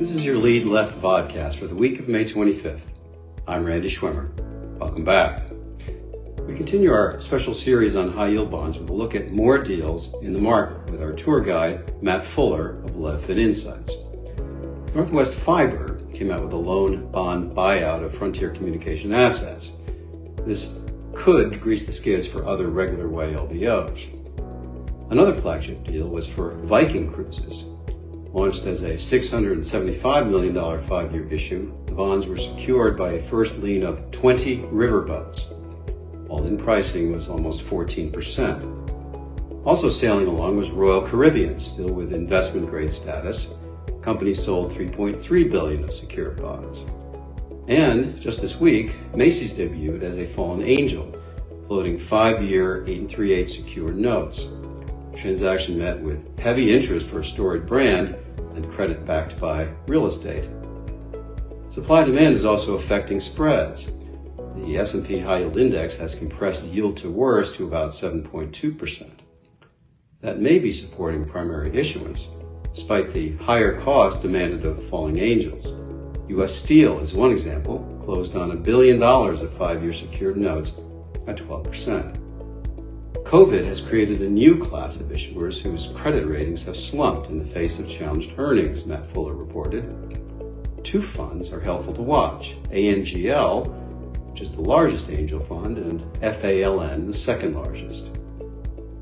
This is your lead left vodcast for the week of May 25th. I'm Randy Schwimmer. Welcome back. We continue our special series on high yield bonds with a look at more deals in the market with our tour guide, Matt Fuller of LevFin Insights. Northwest Fiber came out with a loan bond buyout of Frontier Communication assets. This could grease the skids for other regular way LBOs. Another flagship deal was for Viking Cruises. Launched as a $675 million five year issue, the bonds were secured by a first lien of 20 riverboats. All in pricing was almost 14%. Also sailing along was Royal Caribbean, still with investment grade status. The company sold 3.3 billion of secured bonds. And just this week, Macy's debuted as a fallen angel, floating five-year 8 and 3 8 secured notes. Transaction met with heavy interest for a storied brand and credit backed by real estate. Supply demand is also affecting spreads. The S&P High Yield Index has compressed yield to worst to about 7.2%. That may be supporting primary issuance, despite the higher cost demanded of falling angels. U.S. Steel is one example, closed on a billion dollars of five-year secured notes at 12%. COVID has created a new class of issuers whose credit ratings have slumped in the face of challenged earnings, Matt Fuller reported. Two funds are helpful to watch. ANGL, which is the largest angel fund, and FALN, the second largest.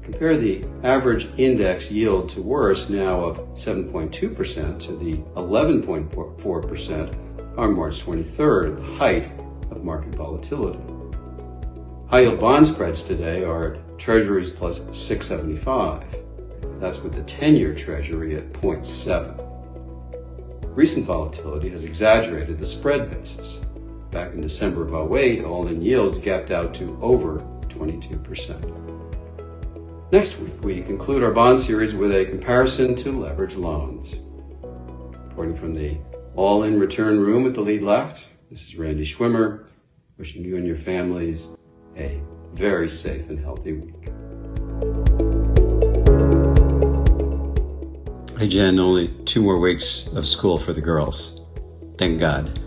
Compare the average index yield to worst now of 7.2% to the 11.4% on March 23rd, the height of market volatility. High yield bond spreads today are at treasuries plus 675. That's with the 10 year treasury at 0.7. Recent volatility has exaggerated the spread basis. Back in December of 08, all in yields gapped out to over 22%. Next week, we conclude our bond series with a comparison to leverage loans. Reporting from the all in return room at the lead left, this is Randy Schwimmer, wishing you and your families a very safe and healthy week. Hey, Jen, only two more weeks of school for the girls. Thank God.